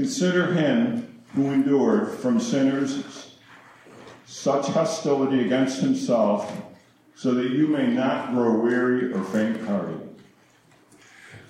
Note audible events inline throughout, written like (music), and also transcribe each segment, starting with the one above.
Consider him who endured from sinners such hostility against himself, so that you may not grow weary or faint hearted.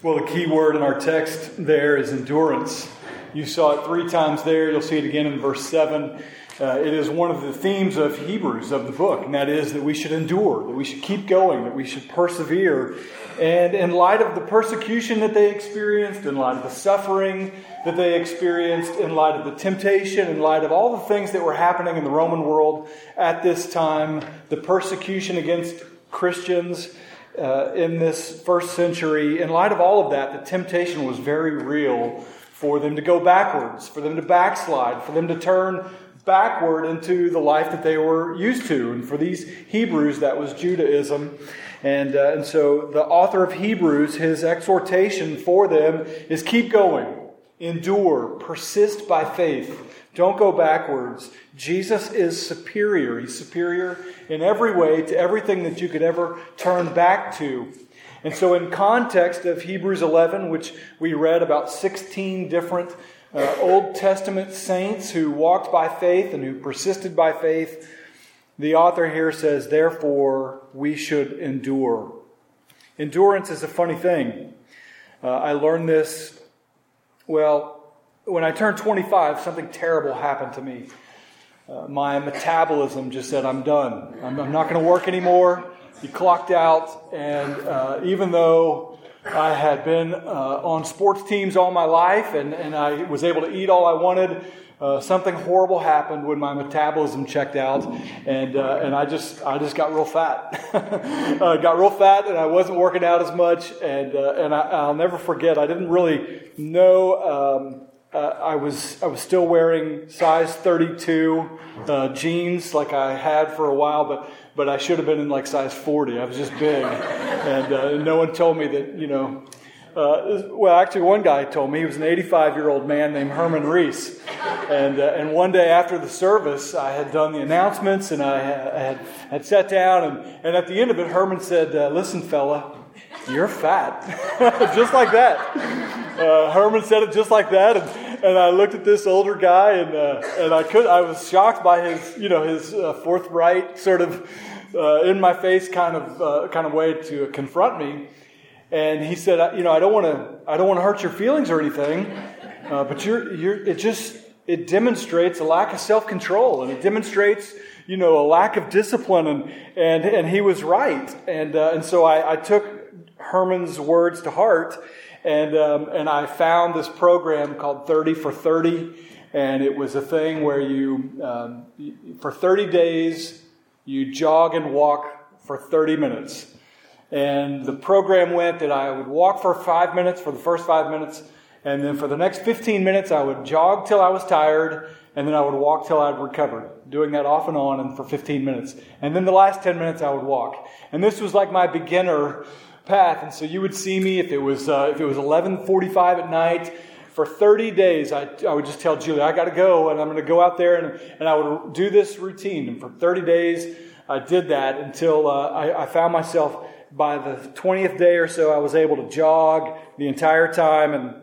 Well, the key word in our text there is endurance. You saw it three times there. You'll see it again in verse 7. Uh, it is one of the themes of Hebrews, of the book, and that is that we should endure, that we should keep going, that we should persevere. And in light of the persecution that they experienced, in light of the suffering that they experienced, in light of the temptation, in light of all the things that were happening in the Roman world at this time, the persecution against Christians uh, in this first century, in light of all of that, the temptation was very real for them to go backwards, for them to backslide, for them to turn backward into the life that they were used to. And for these Hebrews, that was Judaism. And, uh, and so the author of Hebrews, his exhortation for them is keep going, endure, persist by faith. Don't go backwards. Jesus is superior. He's superior in every way to everything that you could ever turn back to. And so, in context of Hebrews 11, which we read about 16 different uh, Old Testament saints who walked by faith and who persisted by faith, the author here says, therefore, we should endure. Endurance is a funny thing. Uh, I learned this, well, when I turned 25, something terrible happened to me. Uh, my metabolism just said, I'm done. I'm, I'm not going to work anymore. You clocked out, and uh, even though I had been uh, on sports teams all my life and, and I was able to eat all I wanted. Uh, something horrible happened when my metabolism checked out, and uh, and I just I just got real fat. (laughs) uh, got real fat, and I wasn't working out as much. And uh, and I, will never forget. I didn't really know. Um, uh, I was I was still wearing size 32 uh, jeans like I had for a while, but but I should have been in like size 40. I was just big, and uh, no one told me that you know. Uh, well, actually, one guy told me he was an 85 year old man named Herman Reese, and uh, and one day after the service, I had done the announcements and I had had sat down, and and at the end of it, Herman said, uh, "Listen, fella, you're fat," (laughs) just like that. Uh, Herman said it just like that, and, and I looked at this older guy, and uh, and I could I was shocked by his you know his uh, forthright sort of uh, in my face kind of uh, kind of way to confront me, and he said you know I don't want to I don't want to hurt your feelings or anything, uh, but you're you're it just it demonstrates a lack of self control, and it demonstrates you know a lack of discipline, and and and he was right, and and so I, I took Herman's words to heart and, um, and I found this program called 30 for 30. And it was a thing where you, um, for 30 days, you jog and walk for 30 minutes. And the program went that I would walk for five minutes for the first five minutes. And then for the next 15 minutes, I would jog till I was tired. And then I would walk till I'd recovered, doing that off and on and for 15 minutes. And then the last 10 minutes, I would walk. And this was like my beginner path. And so you would see me if it was uh, if it was 11:45 at night for 30 days. I, I would just tell Julie, I got to go, and I'm going to go out there, and, and I would do this routine. And for 30 days, I did that until uh, I, I found myself by the 20th day or so, I was able to jog the entire time, and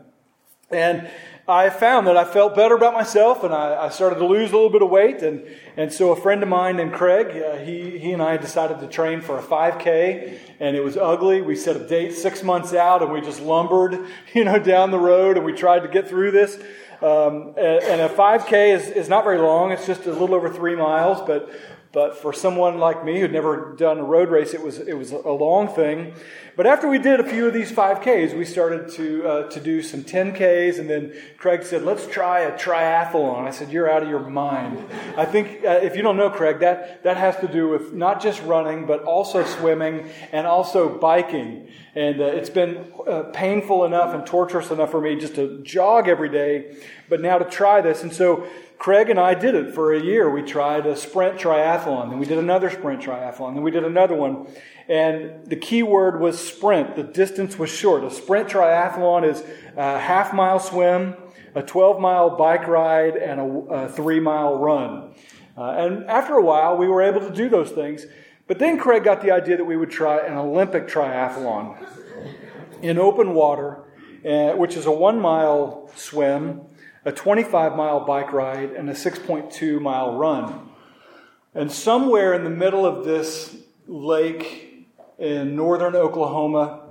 and I found that I felt better about myself and I, I, started to lose a little bit of weight. And, and so a friend of mine named Craig, uh, he, he and I decided to train for a 5K and it was ugly. We set a date six months out and we just lumbered, (laughs) you know, down the road and we tried to get through this. Um, and, and, a 5K is, is not very long. It's just a little over three miles, but, but for someone like me who'd never done a road race, it was it was a long thing. But after we did a few of these 5Ks, we started to uh, to do some 10Ks, and then Craig said, "Let's try a triathlon." I said, "You're out of your mind." I think uh, if you don't know Craig, that that has to do with not just running, but also swimming and also biking. And uh, it's been uh, painful enough and torturous enough for me just to jog every day, but now to try this, and so. Craig and I did it for a year. We tried a sprint triathlon, and we did another sprint triathlon, and we did another one. And the key word was sprint. The distance was short. A sprint triathlon is a half mile swim, a 12 mile bike ride, and a, a three mile run. Uh, and after a while, we were able to do those things. But then Craig got the idea that we would try an Olympic triathlon in open water, uh, which is a one mile swim a 25 mile bike ride, and a 6.2 mile run. And somewhere in the middle of this lake in northern Oklahoma,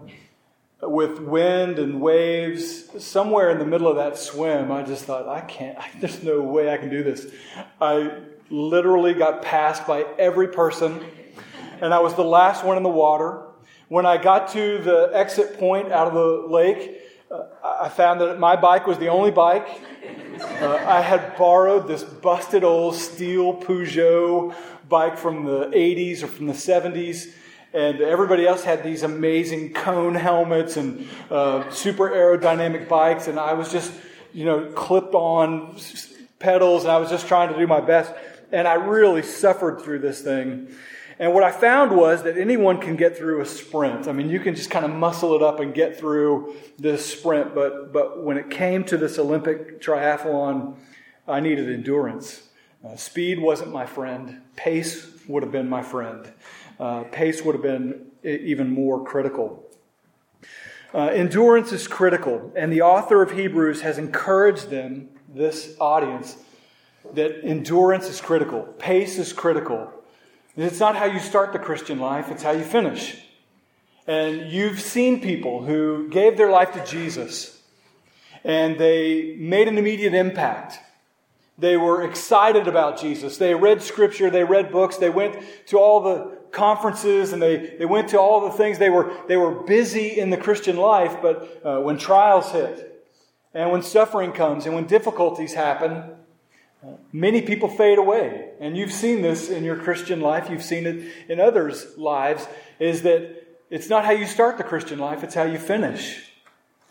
with wind and waves, somewhere in the middle of that swim, I just thought, I can't, (laughs) there's no way I can do this. I literally got passed by every person, and I was the last one in the water. When I got to the exit point out of the lake, uh, I found that my bike was the only bike. Uh, I had borrowed this busted old steel Peugeot bike from the 80s or from the 70s, and everybody else had these amazing cone helmets and uh, super aerodynamic bikes, and I was just, you know, clipped on pedals, and I was just trying to do my best. And I really suffered through this thing. And what I found was that anyone can get through a sprint. I mean, you can just kind of muscle it up and get through this sprint. But, but when it came to this Olympic triathlon, I needed endurance. Uh, speed wasn't my friend, pace would have been my friend. Uh, pace would have been even more critical. Uh, endurance is critical, and the author of Hebrews has encouraged them, this audience, that endurance is critical, pace is critical. It's not how you start the Christian life, it's how you finish. And you've seen people who gave their life to Jesus and they made an immediate impact. They were excited about Jesus. They read scripture, they read books, they went to all the conferences and they, they went to all the things. They were, they were busy in the Christian life, but uh, when trials hit and when suffering comes and when difficulties happen, Many people fade away. And you've seen this in your Christian life, you've seen it in others' lives, is that it's not how you start the Christian life, it's how you finish.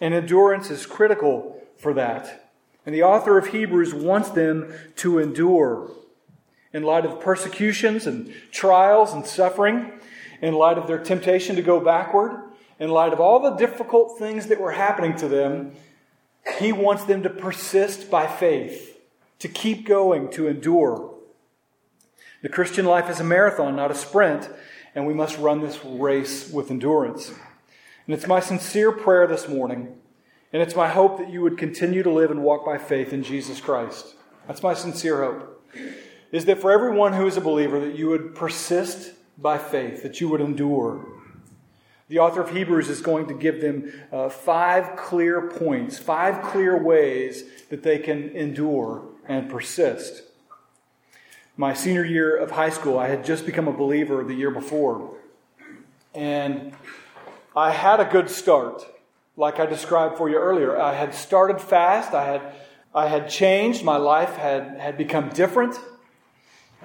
And endurance is critical for that. And the author of Hebrews wants them to endure in light of persecutions and trials and suffering, in light of their temptation to go backward, in light of all the difficult things that were happening to them. He wants them to persist by faith to keep going, to endure. The Christian life is a marathon, not a sprint, and we must run this race with endurance. And it's my sincere prayer this morning, and it's my hope that you would continue to live and walk by faith in Jesus Christ. That's my sincere hope. Is that for everyone who is a believer, that you would persist by faith, that you would endure. The author of Hebrews is going to give them uh, five clear points, five clear ways that they can endure and persist. My senior year of high school, I had just become a believer the year before. And I had a good start, like I described for you earlier. I had started fast, I had, I had changed, my life had, had become different.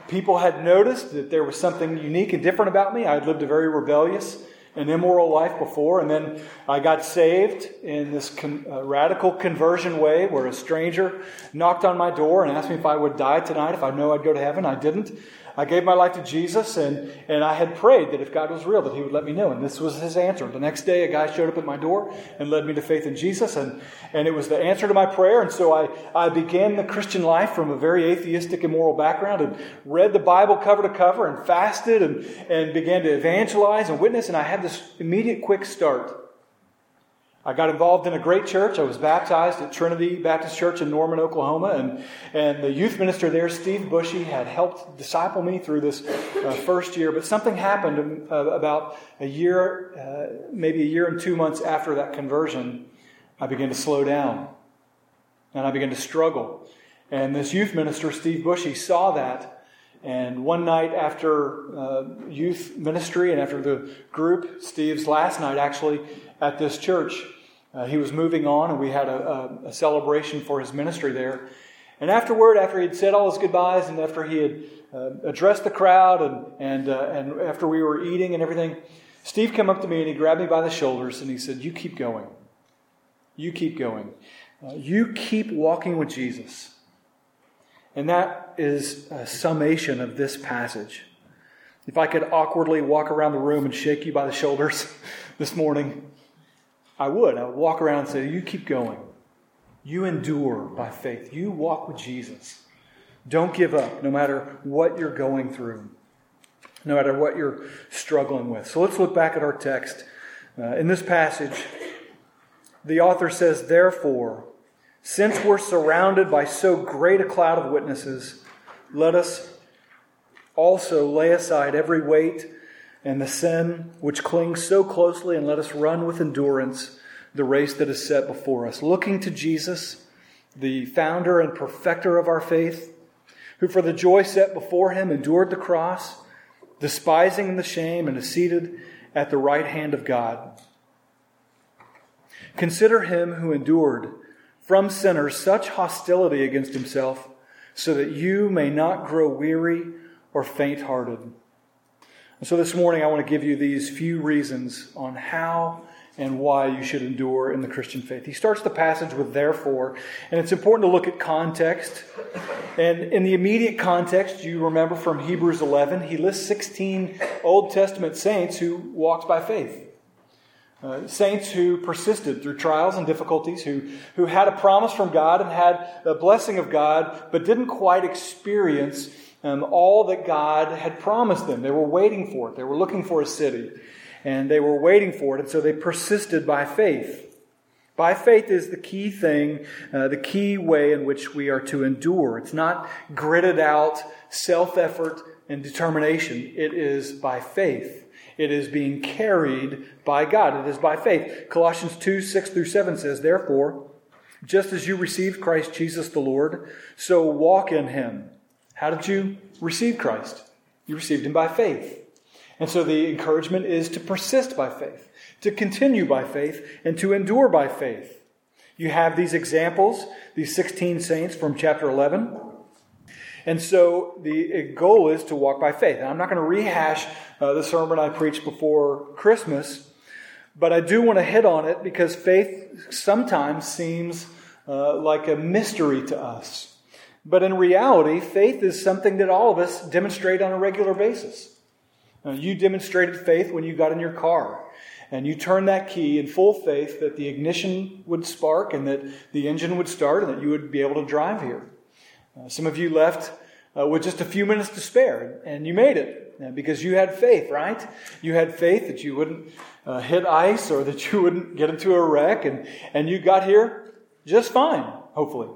People had noticed that there was something unique and different about me. I had lived a very rebellious an immoral life before, and then I got saved in this con- uh, radical conversion way where a stranger knocked on my door and asked me if I would die tonight, if I know I'd go to heaven. I didn't. I gave my life to Jesus, and, and I had prayed that if God was real, that He would let me know. And this was His answer. The next day, a guy showed up at my door and led me to faith in Jesus, and, and it was the answer to my prayer. And so I, I began the Christian life from a very atheistic, immoral background and read the Bible cover to cover and fasted and, and began to evangelize and witness. And I had this immediate quick start. I got involved in a great church. I was baptized at Trinity Baptist Church in Norman, Oklahoma, and, and the youth minister there, Steve Bushy, had helped disciple me through this uh, first year. But something happened uh, about a year, uh, maybe a year and two months after that conversion. I began to slow down, and I began to struggle. And this youth minister, Steve Bushy, saw that, And one night after uh, youth ministry and after the group, Steve's last night actually at this church, uh, he was moving on and we had a, a, a, celebration for his ministry there. And afterward, after he had said all his goodbyes and after he had uh, addressed the crowd and, and, uh, and after we were eating and everything, Steve came up to me and he grabbed me by the shoulders and he said, You keep going. You keep going. Uh, you keep walking with Jesus. And that is a summation of this passage. If I could awkwardly walk around the room and shake you by the shoulders (laughs) this morning, I would. I would walk around and say, You keep going. You endure by faith. You walk with Jesus. Don't give up, no matter what you're going through, no matter what you're struggling with. So let's look back at our text. Uh, in this passage, the author says, Therefore, since we're surrounded by so great a cloud of witnesses, let us also lay aside every weight and the sin which clings so closely, and let us run with endurance the race that is set before us, looking to Jesus, the founder and perfecter of our faith, who for the joy set before him endured the cross, despising the shame, and is seated at the right hand of God. Consider him who endured from sinners such hostility against himself, so that you may not grow weary or faint hearted. And so this morning, I want to give you these few reasons on how and why you should endure in the Christian faith. He starts the passage with therefore, and it's important to look at context. And in the immediate context, you remember from Hebrews 11, he lists 16 Old Testament saints who walked by faith. Uh, saints who persisted through trials and difficulties, who, who had a promise from God and had a blessing of God, but didn't quite experience um, all that God had promised them. They were waiting for it. They were looking for a city, and they were waiting for it, and so they persisted by faith. By faith is the key thing, uh, the key way in which we are to endure. It's not gritted out self effort and determination, it is by faith. It is being carried by God. It is by faith. Colossians 2 6 through 7 says, Therefore, just as you received Christ Jesus the Lord, so walk in him. How did you receive Christ? You received him by faith. And so the encouragement is to persist by faith, to continue by faith, and to endure by faith. You have these examples, these 16 saints from chapter 11. And so the goal is to walk by faith. And I'm not going to rehash uh, the sermon I preached before Christmas, but I do want to hit on it because faith sometimes seems uh, like a mystery to us. But in reality, faith is something that all of us demonstrate on a regular basis. Uh, you demonstrated faith when you got in your car and you turned that key in full faith that the ignition would spark and that the engine would start and that you would be able to drive here. Uh, some of you left uh, with just a few minutes to spare, and you made it uh, because you had faith, right? You had faith that you wouldn't uh, hit ice or that you wouldn't get into a wreck, and, and you got here just fine, hopefully.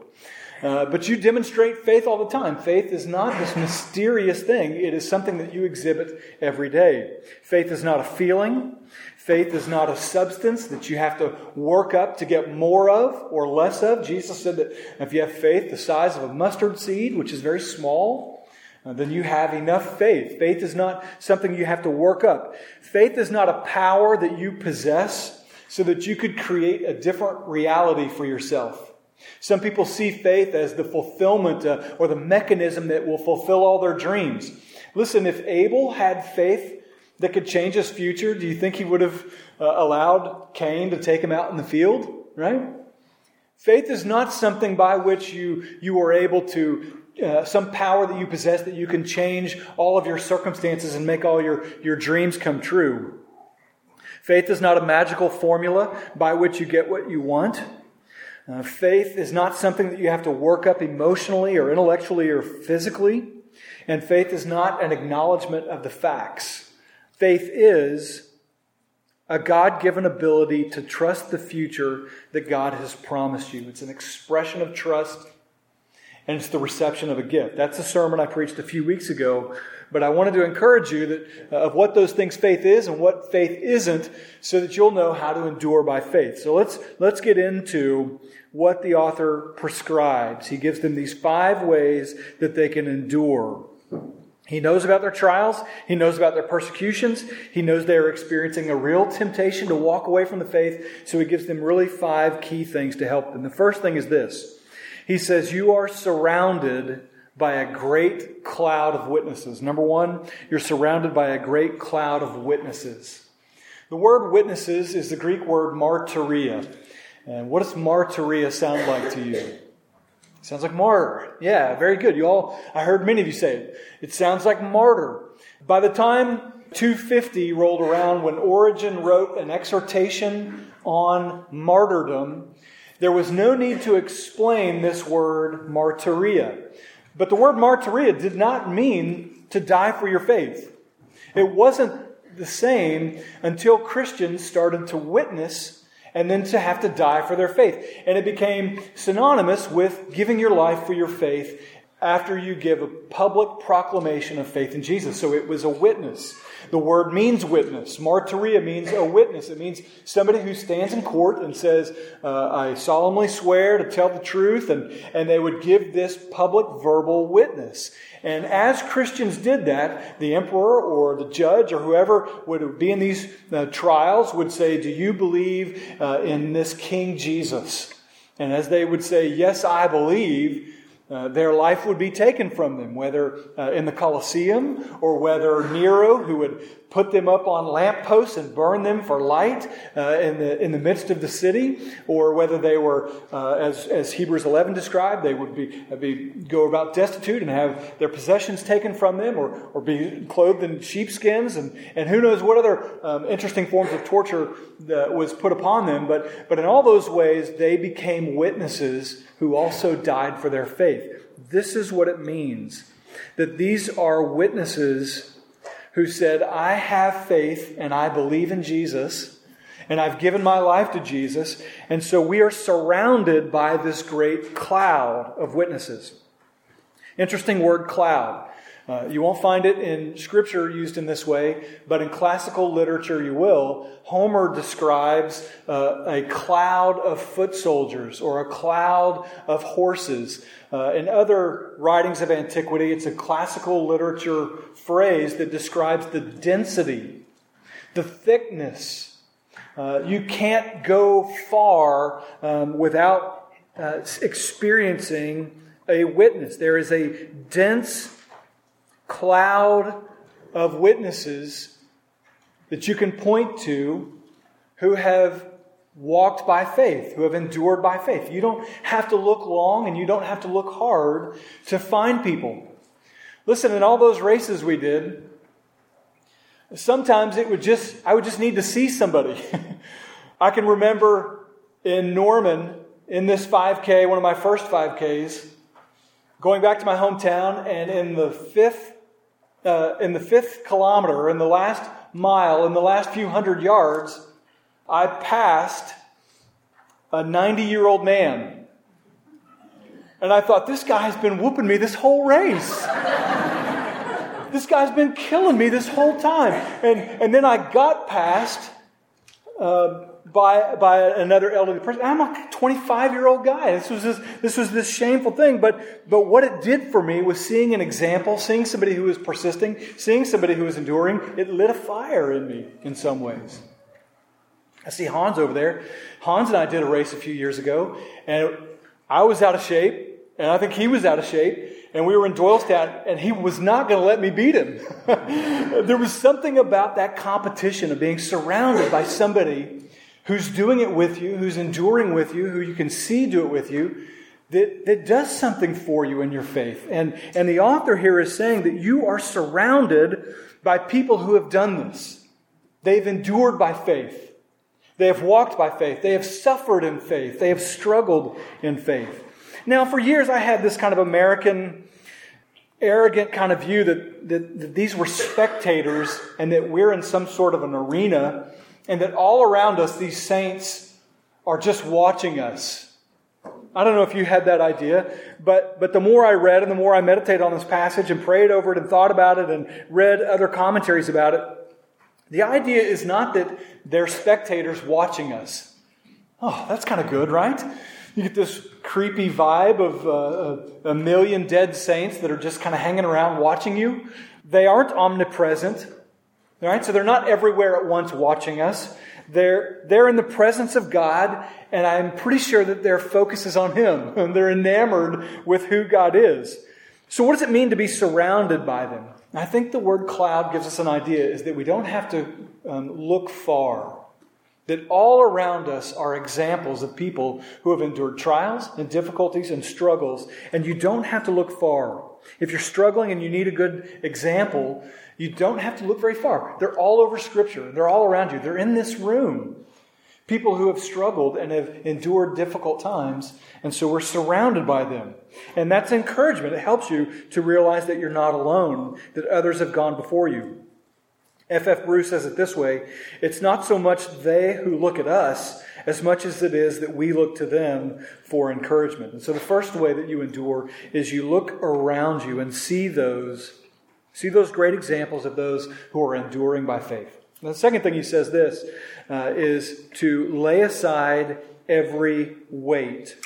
Uh, but you demonstrate faith all the time. Faith is not this mysterious thing, it is something that you exhibit every day. Faith is not a feeling, Faith is not a substance that you have to work up to get more of or less of. Jesus said that if you have faith the size of a mustard seed, which is very small, uh, then you have enough faith. Faith is not something you have to work up. Faith is not a power that you possess so that you could create a different reality for yourself. Some people see faith as the fulfillment uh, or the mechanism that will fulfill all their dreams. Listen, if Abel had faith that could change his future, do you think he would have uh, allowed Cain to take him out in the field? Right? Faith is not something by which you, you are able to, uh, some power that you possess that you can change all of your circumstances and make all your, your dreams come true. Faith is not a magical formula by which you get what you want. Uh, faith is not something that you have to work up emotionally or intellectually or physically. And faith is not an acknowledgement of the facts. Faith is a God given ability to trust the future that God has promised you. It's an expression of trust and it's the reception of a gift. That's a sermon I preached a few weeks ago, but I wanted to encourage you that uh, of what those things faith is and what faith isn't so that you'll know how to endure by faith. So let's let's get into what the author prescribes. He gives them these five ways that they can endure. He knows about their trials. He knows about their persecutions. He knows they are experiencing a real temptation to walk away from the faith. So he gives them really five key things to help them. The first thing is this He says, You are surrounded by a great cloud of witnesses. Number one, you're surrounded by a great cloud of witnesses. The word witnesses is the Greek word martyria. And what does martyria sound like to you? Sounds like martyr. Yeah, very good. You all, I heard many of you say it. It sounds like martyr. By the time 250 rolled around, when Origen wrote an exhortation on martyrdom, there was no need to explain this word martyria. But the word martyria did not mean to die for your faith. It wasn't the same until Christians started to witness and then to have to die for their faith. And it became synonymous with giving your life for your faith after you give a public proclamation of faith in Jesus. So it was a witness. The word means witness. Martyria means a witness. It means somebody who stands in court and says, uh, I solemnly swear to tell the truth, and, and they would give this public verbal witness. And as Christians did that, the emperor or the judge or whoever would be in these uh, trials would say, Do you believe uh, in this King Jesus? And as they would say, Yes, I believe, uh, their life would be taken from them, whether uh, in the Colosseum or whether Nero, who would put them up on lampposts and burn them for light uh, in, the, in the midst of the city, or whether they were, uh, as, as Hebrews 11 described, they would be, uh, be, go about destitute and have their possessions taken from them, or, or be clothed in sheepskins, and, and who knows what other um, interesting forms of torture was put upon them. But, but in all those ways, they became witnesses who also died for their faith. This is what it means that these are witnesses who said, I have faith and I believe in Jesus and I've given my life to Jesus. And so we are surrounded by this great cloud of witnesses. Interesting word, cloud. Uh, you won't find it in scripture used in this way, but in classical literature you will. Homer describes uh, a cloud of foot soldiers or a cloud of horses. Uh, in other writings of antiquity, it's a classical literature phrase that describes the density, the thickness. Uh, you can't go far um, without uh, experiencing a witness. There is a dense cloud of witnesses that you can point to who have walked by faith, who have endured by faith. You don't have to look long and you don't have to look hard to find people. Listen, in all those races we did, sometimes it would just, I would just need to see somebody. (laughs) I can remember in Norman, in this 5K, one of my first 5Ks, going back to my hometown, and in the fifth uh, in the fifth kilometer, in the last mile, in the last few hundred yards, I passed a 90 year old man. And I thought, this guy has been whooping me this whole race. (laughs) this guy's been killing me this whole time. And, and then I got past uh, by, by another elderly person. I'm a 25 year old guy. This was this, this was this shameful thing. But, but what it did for me was seeing an example, seeing somebody who was persisting, seeing somebody who was enduring. It lit a fire in me in some ways. I see Hans over there. Hans and I did a race a few years ago, and I was out of shape, and I think he was out of shape and we were in Doylestown, and he was not going to let me beat him. (laughs) there was something about that competition of being surrounded by somebody who's doing it with you, who's enduring with you, who you can see do it with you, that, that does something for you in your faith. And, and the author here is saying that you are surrounded by people who have done this. They've endured by faith. They have walked by faith. They have suffered in faith. They have struggled in faith. Now, for years, I had this kind of American, arrogant kind of view that, that, that these were spectators and that we're in some sort of an arena and that all around us, these saints are just watching us. I don't know if you had that idea, but, but the more I read and the more I meditated on this passage and prayed over it and thought about it and read other commentaries about it, the idea is not that they're spectators watching us. Oh, that's kind of good, right? You get this creepy vibe of uh, a million dead saints that are just kind of hanging around watching you. They aren't omnipresent, right? So they're not everywhere at once watching us. They're, they're in the presence of God, and I'm pretty sure that their focus is on Him, (laughs) and they're enamored with who God is. So, what does it mean to be surrounded by them? I think the word cloud gives us an idea is that we don't have to um, look far. That all around us are examples of people who have endured trials and difficulties and struggles, and you don't have to look far. If you're struggling and you need a good example, you don't have to look very far. They're all over Scripture, they're all around you, they're in this room. People who have struggled and have endured difficult times, and so we're surrounded by them. And that's encouragement. It helps you to realize that you're not alone, that others have gone before you. F.F. F. Bruce says it this way It's not so much they who look at us as much as it is that we look to them for encouragement. And so the first way that you endure is you look around you and see those, see those great examples of those who are enduring by faith. And the second thing he says this uh, is to lay aside every weight.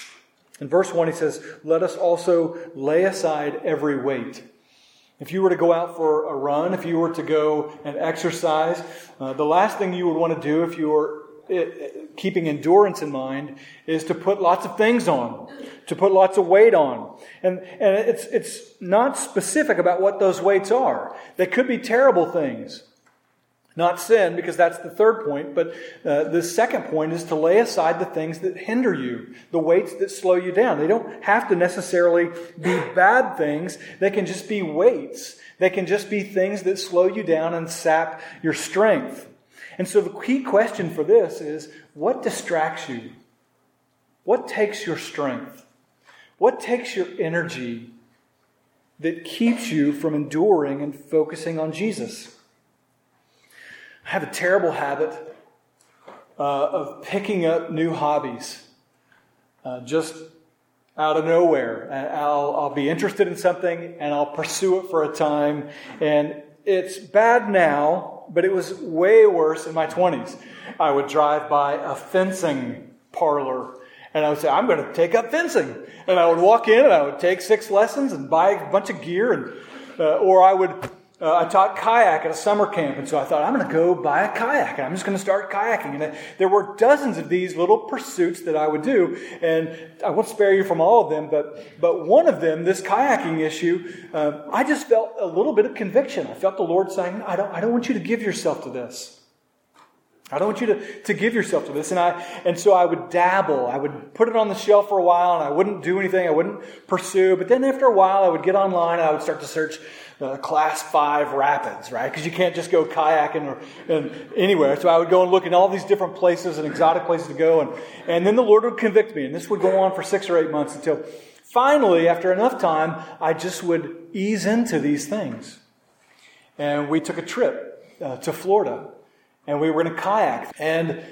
In verse 1, he says, Let us also lay aside every weight. If you were to go out for a run, if you were to go and exercise, uh, the last thing you would want to do if you were keeping endurance in mind is to put lots of things on, to put lots of weight on. And, and it's, it's not specific about what those weights are. They could be terrible things. Not sin, because that's the third point, but uh, the second point is to lay aside the things that hinder you, the weights that slow you down. They don't have to necessarily be bad things, they can just be weights. They can just be things that slow you down and sap your strength. And so the key question for this is what distracts you? What takes your strength? What takes your energy that keeps you from enduring and focusing on Jesus? I have a terrible habit uh, of picking up new hobbies uh, just out of nowhere. I'll, I'll be interested in something and I'll pursue it for a time. And it's bad now, but it was way worse in my 20s. I would drive by a fencing parlor and I would say, I'm going to take up fencing. And I would walk in and I would take six lessons and buy a bunch of gear. And, uh, or I would uh, I taught kayak at a summer camp, and so I thought, I'm going to go buy a kayak, and I'm just going to start kayaking. And there were dozens of these little pursuits that I would do, and I won't spare you from all of them, but, but one of them, this kayaking issue, uh, I just felt a little bit of conviction. I felt the Lord saying, I don't, I don't want you to give yourself to this. I don't want you to, to give yourself to this. And I and so I would dabble. I would put it on the shelf for a while and I wouldn't do anything. I wouldn't pursue. But then after a while I would get online and I would start to search uh, class five rapids, right? Because you can't just go kayaking or, and anywhere. So I would go and look in all these different places and exotic places to go. And, and then the Lord would convict me. And this would go on for six or eight months until finally, after enough time, I just would ease into these things. And we took a trip uh, to Florida and we were in a kayak. And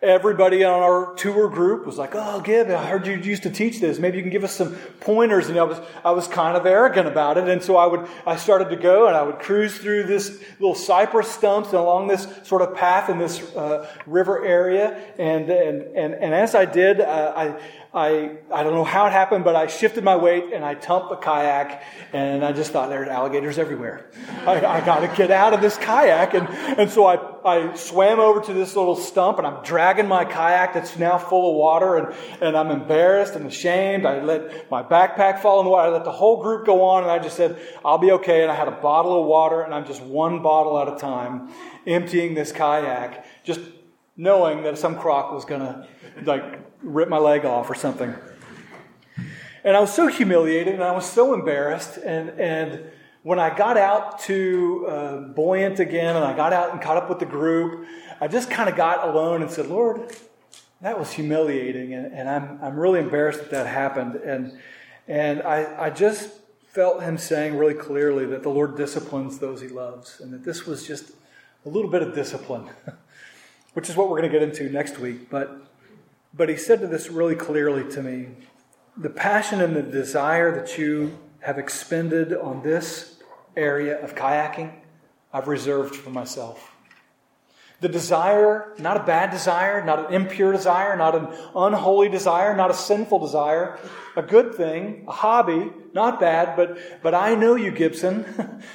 everybody on our tour group was like, "Oh, Gib, I heard you used to teach this. Maybe you can give us some pointers." And I was, I was kind of arrogant about it, and so I would, I started to go, and I would cruise through this little cypress stumps and along this sort of path in this uh, river area, and and and, and as I did, uh, I I, I don't know how it happened, but I shifted my weight and I tumped the kayak, and I just thought there there's alligators everywhere. I, I got to get out of this kayak. And, and so I, I swam over to this little stump, and I'm dragging my kayak that's now full of water, and, and I'm embarrassed and ashamed. I let my backpack fall in the water. I let the whole group go on, and I just said, I'll be okay. And I had a bottle of water, and I'm just one bottle at a time emptying this kayak, just knowing that some croc was going to like rip my leg off or something. And I was so humiliated and I was so embarrassed. And, and when I got out to uh, Buoyant again and I got out and caught up with the group, I just kind of got alone and said, Lord, that was humiliating. And, and I'm, I'm really embarrassed that that happened. And, and I, I just felt him saying really clearly that the Lord disciplines those he loves and that this was just a little bit of discipline, (laughs) which is what we're going to get into next week. But but he said to this really clearly to me the passion and the desire that you have expended on this area of kayaking, I've reserved for myself. The desire, not a bad desire, not an impure desire, not an unholy desire, not a sinful desire, a good thing, a hobby, not bad, but, but I know you, Gibson,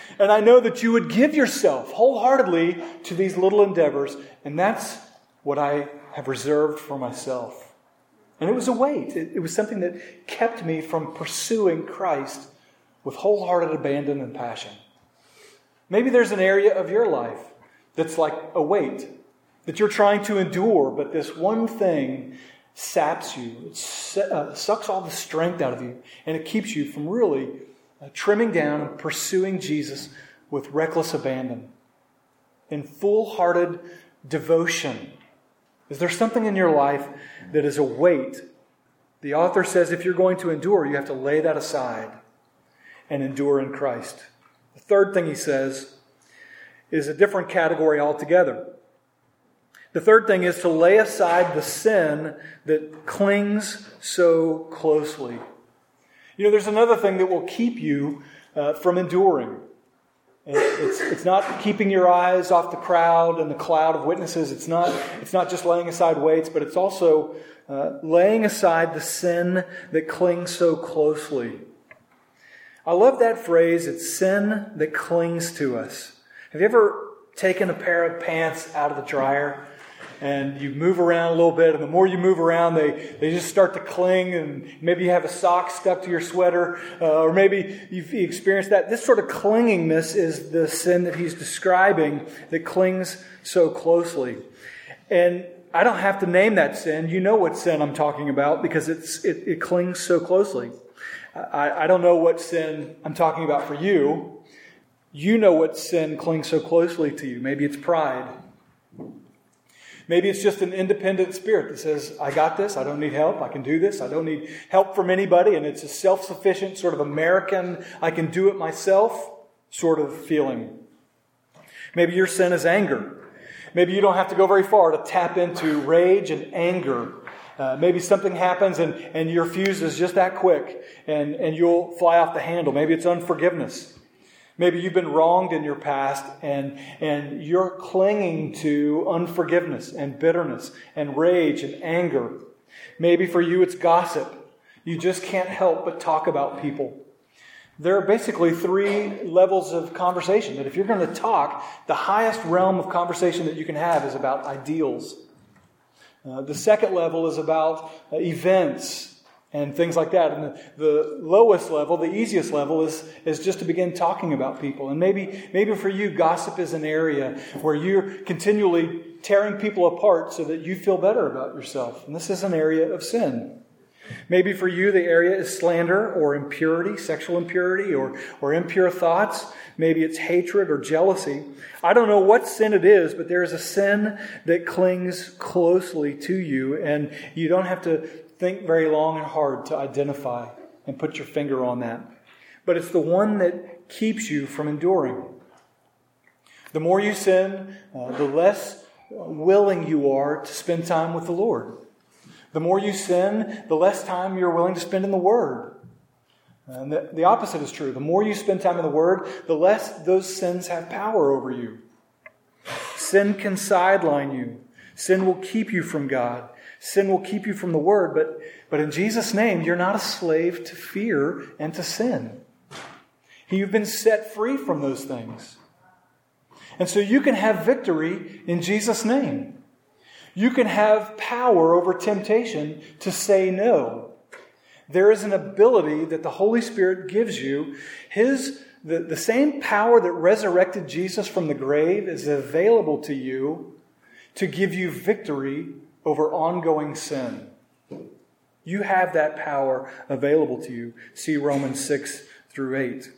(laughs) and I know that you would give yourself wholeheartedly to these little endeavors, and that's what I have reserved for myself. And it was a weight. It, it was something that kept me from pursuing Christ with wholehearted abandon and passion. Maybe there's an area of your life that's like a weight that you're trying to endure, but this one thing saps you, it uh, sucks all the strength out of you, and it keeps you from really uh, trimming down and pursuing Jesus with reckless abandon, in full hearted devotion. Is there something in your life that is a weight? The author says if you're going to endure, you have to lay that aside and endure in Christ. The third thing he says is a different category altogether. The third thing is to lay aside the sin that clings so closely. You know, there's another thing that will keep you uh, from enduring. It's, it's not keeping your eyes off the crowd and the cloud of witnesses. It's not, it's not just laying aside weights, but it's also uh, laying aside the sin that clings so closely. I love that phrase. It's sin that clings to us. Have you ever taken a pair of pants out of the dryer and you move around a little bit, and the more you move around, they, they just start to cling, and maybe you have a sock stuck to your sweater, uh, or maybe you've experienced that. This sort of clingingness is the sin that he's describing that clings so closely. And I don't have to name that sin. You know what sin I'm talking about because it's, it, it clings so closely. I, I don't know what sin I'm talking about for you. You know what sin clings so closely to you. Maybe it's pride. Maybe it's just an independent spirit that says, I got this, I don't need help, I can do this, I don't need help from anybody, and it's a self sufficient, sort of American, I can do it myself sort of feeling. Maybe your sin is anger. Maybe you don't have to go very far to tap into rage and anger. Uh, maybe something happens and, and your fuse is just that quick and, and you'll fly off the handle. Maybe it's unforgiveness. Maybe you've been wronged in your past and, and you're clinging to unforgiveness and bitterness and rage and anger. Maybe for you it's gossip. You just can't help but talk about people. There are basically three levels of conversation that if you're going to talk, the highest realm of conversation that you can have is about ideals. Uh, the second level is about uh, events and things like that. And the, the, lowest level, the easiest level, is, is just to begin talking about people. And maybe, maybe for you, gossip is an area where you're continually tearing people apart so that you feel better about yourself. And this is an area of sin. Maybe for you, the area is slander or impurity, sexual impurity or, or impure thoughts. Maybe it's hatred or jealousy. I don't know what sin it is, but there is a sin that clings closely to you, and you don't have to think very long and hard to identify and put your finger on that. But it's the one that keeps you from enduring. The more you sin, uh, the less willing you are to spend time with the Lord. The more you sin, the less time you're willing to spend in the Word. And the, the opposite is true. The more you spend time in the Word, the less those sins have power over you. Sin can sideline you. Sin will keep you from God. Sin will keep you from the word, but, but in Jesus' name, you're not a slave to fear and to sin. You've been set free from those things. And so you can have victory in Jesus' name. You can have power over temptation to say no. There is an ability that the Holy Spirit gives you. His, the, the same power that resurrected Jesus from the grave is available to you to give you victory over ongoing sin. You have that power available to you. See Romans 6 through 8.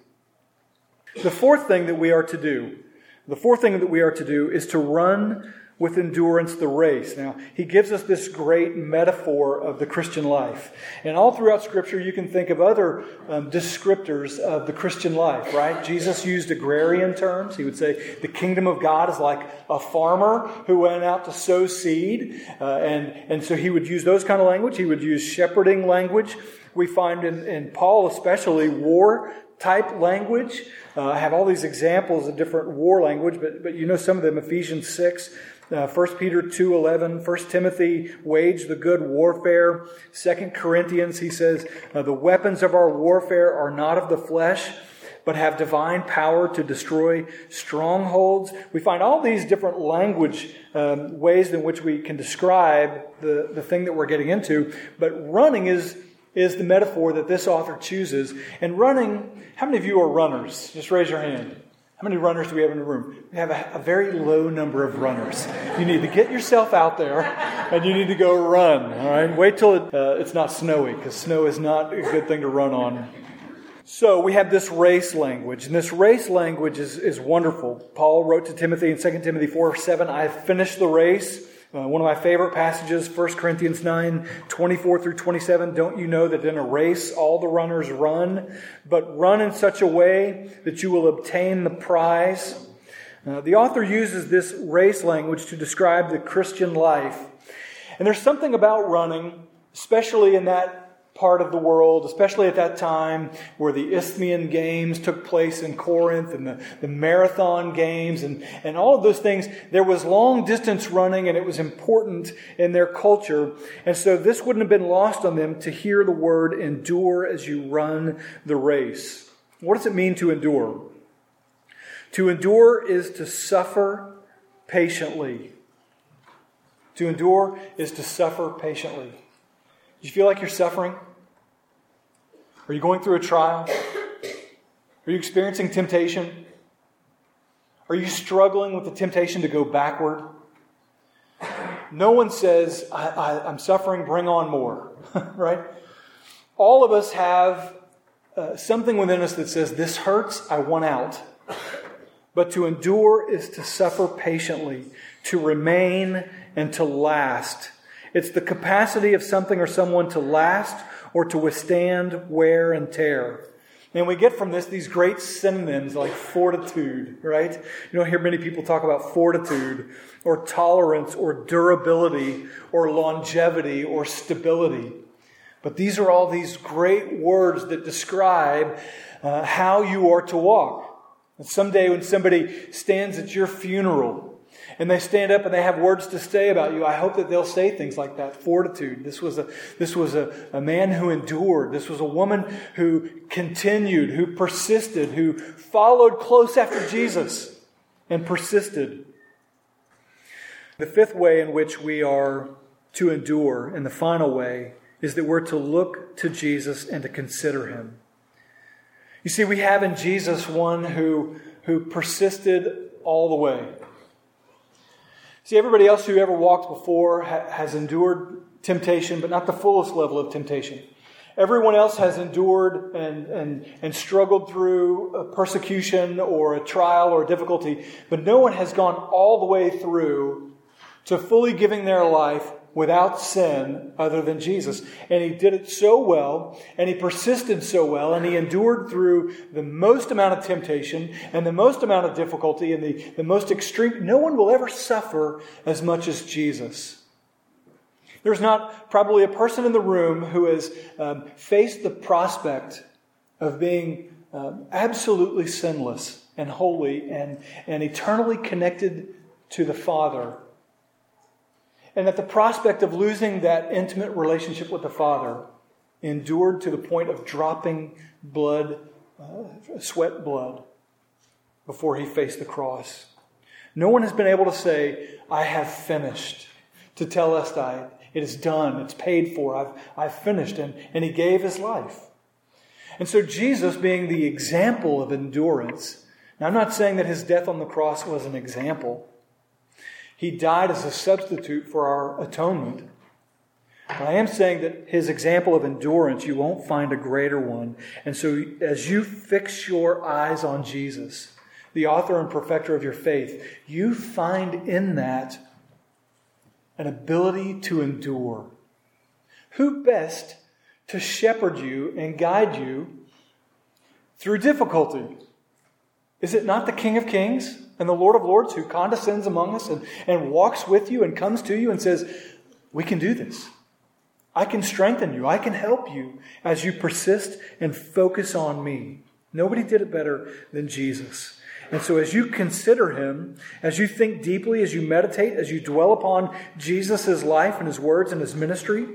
The fourth thing that we are to do, the fourth thing that we are to do is to run with endurance the race. Now, he gives us this great metaphor of the Christian life. And all throughout Scripture, you can think of other um, descriptors of the Christian life, right? Jesus used agrarian terms. He would say the kingdom of God is like a farmer who went out to sow seed. Uh, and, and so he would use those kind of language. He would use shepherding language. We find in, in Paul, especially, war type language. Uh, I have all these examples of different war language, but, but you know some of them. Ephesians 6 Uh, 1 Peter 2.11, 1 Timothy, wage the good warfare. 2 Corinthians, he says, the weapons of our warfare are not of the flesh, but have divine power to destroy strongholds. We find all these different language um, ways in which we can describe the, the thing that we're getting into. But running is, is the metaphor that this author chooses. And running, how many of you are runners? Just raise your hand. How many runners do we have in the room? We have a, a, very low number of runners. You need to get yourself out there and you need to go run. All right, wait till it, uh, it's not snowy because snow is not a good thing to run on. So we have this race language, and this race language is, is wonderful. Paul wrote to Timothy in 2 Timothy 4 7, I have finished the race. Uh, one of my favorite passages, 1 Corinthians 9 24 through 27. Don't you know that in a race all the runners run, but run in such a way that you will obtain the prize? Uh, the author uses this race language to describe the Christian life. And there's something about running, especially in that part of the world, especially at that time where the Isthmian Games took place in Corinth and the, the Marathon Games and, and all of those things, there was long distance running and it was important in their culture. And so this wouldn't have been lost on them to hear the word endure as you run the race. What does it mean to endure? To endure is to suffer patiently. To endure is to suffer patiently. Do you feel like you're suffering? Are you going through a trial? Are you experiencing temptation? Are you struggling with the temptation to go backward? No one says, I, am suffering, bring on more, (laughs) right? All of us have uh, something within us that says, This hurts, I want out. But to endure is to suffer patiently, to remain and to last it's the capacity of something or someone to last or to withstand wear and tear. And we get from this these great synonyms like fortitude, right? You don't hear many people talk about fortitude or tolerance or durability or longevity or stability. But these are all these great words that describe uh, how you are to walk. And someday when somebody stands at your funeral and they stand up and they have words to say about you, I hope that they'll say things like that. Fortitude. This was a, this was a, a man who endured. This was a woman who continued, who persisted, who followed close after Jesus and persisted. The fifth way in which we are to endure, and the final way, is that we're to look to Jesus and to consider him. You see, we have in Jesus one who, who persisted all the way. See, everybody else who ever walked before ha- has endured temptation, but not the fullest level of temptation. Everyone else has endured and, and, and struggled through persecution or a trial or a difficulty, but no one has gone all the way through to fully giving their life without sin other than Jesus. And he did it so well, and he persisted so well, and he endured through the most amount of temptation and the most amount of difficulty and the, the most extreme. No one will ever suffer as much as Jesus. There's not probably a person in the room who has um, faced the prospect of being um, absolutely sinless and holy and, and eternally connected to the Father and that the prospect of losing that intimate relationship with the Father endured to the point of dropping blood, uh, sweat blood, before he faced the cross. No one has been able to say, I have finished, to tell us I, it is done, it's paid for, I've, I've finished. And, and he gave his life. And so, Jesus, being the example of endurance, now I'm not saying that his death on the cross was an example. He died as a substitute for our atonement. But I am saying that his example of endurance, you won't find a greater one. And so, as you fix your eyes on Jesus, the author and perfecter of your faith, you find in that an ability to endure. Who best to shepherd you and guide you through difficulty? Is it not the King of Kings? And the Lord of Lords who condescends among us and, and walks with you and comes to you and says, We can do this. I can strengthen you. I can help you as you persist and focus on me. Nobody did it better than Jesus. And so, as you consider him, as you think deeply, as you meditate, as you dwell upon Jesus' life and his words and his ministry,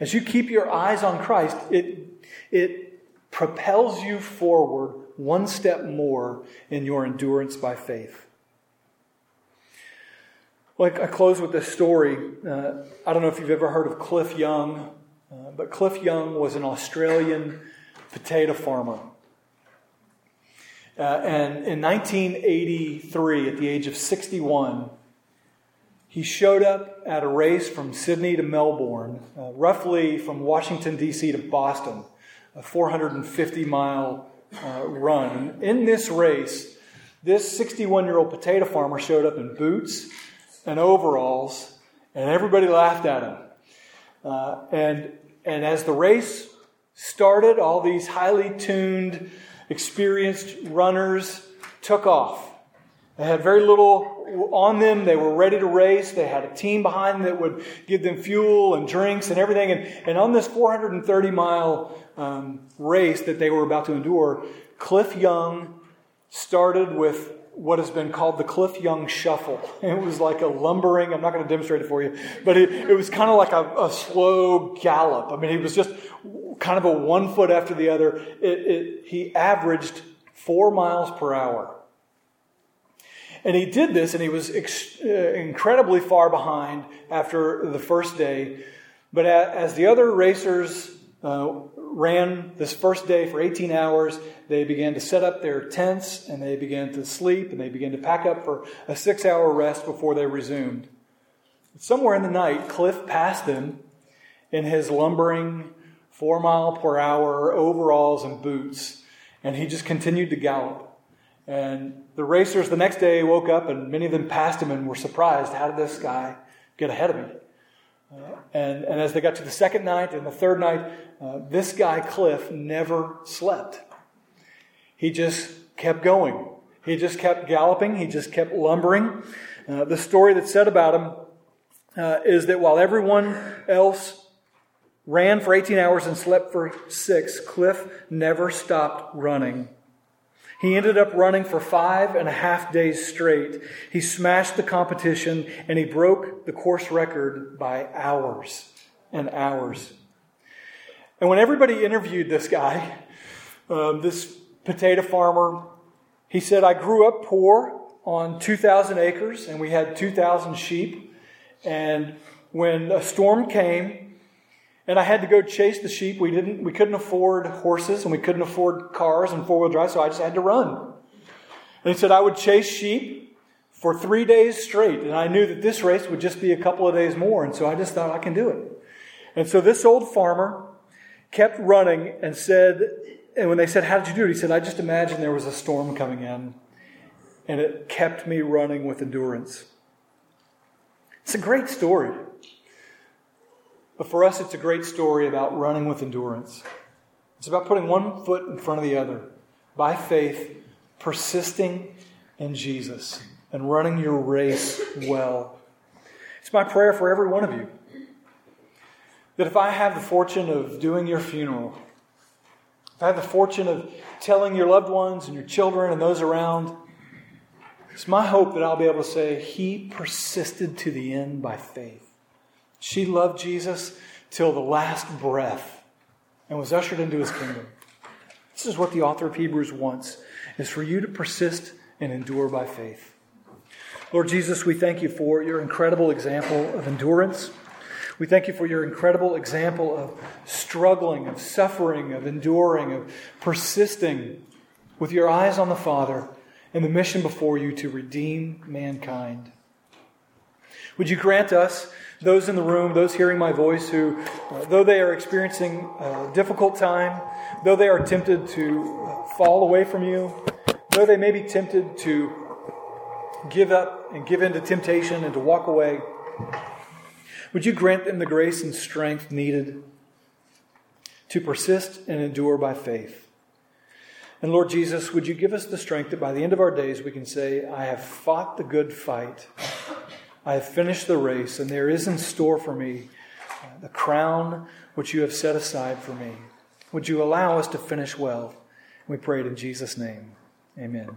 as you keep your eyes on Christ, it, it propels you forward one step more in your endurance by faith. Like I close with this story. Uh, I don't know if you've ever heard of Cliff Young, uh, but Cliff Young was an Australian potato farmer. Uh, and in 1983, at the age of 61, he showed up at a race from Sydney to Melbourne, uh, roughly from Washington, D.C. to Boston, a 450 mile uh, run. In this race, this 61 year old potato farmer showed up in boots and overalls, and everybody laughed at him. Uh, and, and as the race started, all these highly tuned, experienced runners took off. They had very little on them. They were ready to race. They had a team behind them that would give them fuel and drinks and everything. And, and on this 430 mile um, race that they were about to endure, Cliff Young started with what has been called the Cliff Young Shuffle. (laughs) It was like a lumbering, I'm not going to demonstrate it for you, but it, it was kind of like a, a, slow gallop. I mean, he was just kind of a one foot after the other. It, it, he averaged four miles per hour. And he did this, and he was ex- uh, incredibly far behind after the first day. But as the other racers uh, ran this first day for 18 hours. They began to set up their tents and they began to sleep and they began to pack up for a six hour rest before they resumed. Somewhere in the night, Cliff passed them in his lumbering four mile per hour overalls and boots, and he just continued to gallop. And the racers the next day woke up and many of them passed him and were surprised how did this guy get ahead of me? And, and as they got to the second night and the third night, uh, this guy, Cliff, never slept. He just kept going. He just kept galloping. He just kept lumbering. Uh, the story that's said about him uh, is that while everyone else ran for 18 hours and slept for six, Cliff never stopped running. He ended up running for five and a half days straight. He smashed the competition and he broke the course record by hours and hours. And when everybody interviewed this guy, um, this potato farmer, he said, I grew up poor on 2,000 acres and we had 2,000 sheep. And when a storm came, and I had to go chase the sheep. We didn't, we couldn't afford horses and we couldn't afford cars and four wheel drive, so I just had to run. And he said I would chase sheep for three days straight, and I knew that this race would just be a couple of days more, and so I just thought I can do it. And so this old farmer kept running and said, and when they said, How did you do it? He said, I just imagined there was a storm coming in, and it kept me running with endurance. It's a great story. But for us, it's a great story about running with endurance. It's about putting one foot in front of the other by faith, persisting in Jesus, and running your race well. It's my prayer for every one of you that if I have the fortune of doing your funeral, if I have the fortune of telling your loved ones and your children and those around, it's my hope that I'll be able to say, He persisted to the end by faith. She loved Jesus till the last breath and was ushered into his kingdom. This is what the author of Hebrews wants, is for you to persist and endure by faith. Lord Jesus, we thank you for your incredible example of endurance. We thank you for your incredible example of struggling, of suffering, of enduring, of persisting with your eyes on the Father and the mission before you to redeem mankind. Would you grant us those in the room, those hearing my voice, who, uh, though they are experiencing a difficult time, though they are tempted to uh, fall away from you, though they may be tempted to give up and give in to temptation and to walk away, would you grant them the grace and strength needed to persist and endure by faith? And Lord Jesus, would you give us the strength that by the end of our days we can say, I have fought the good fight. I have finished the race, and there is in store for me uh, the crown which you have set aside for me. Would you allow us to finish well? We pray it in Jesus' name. Amen.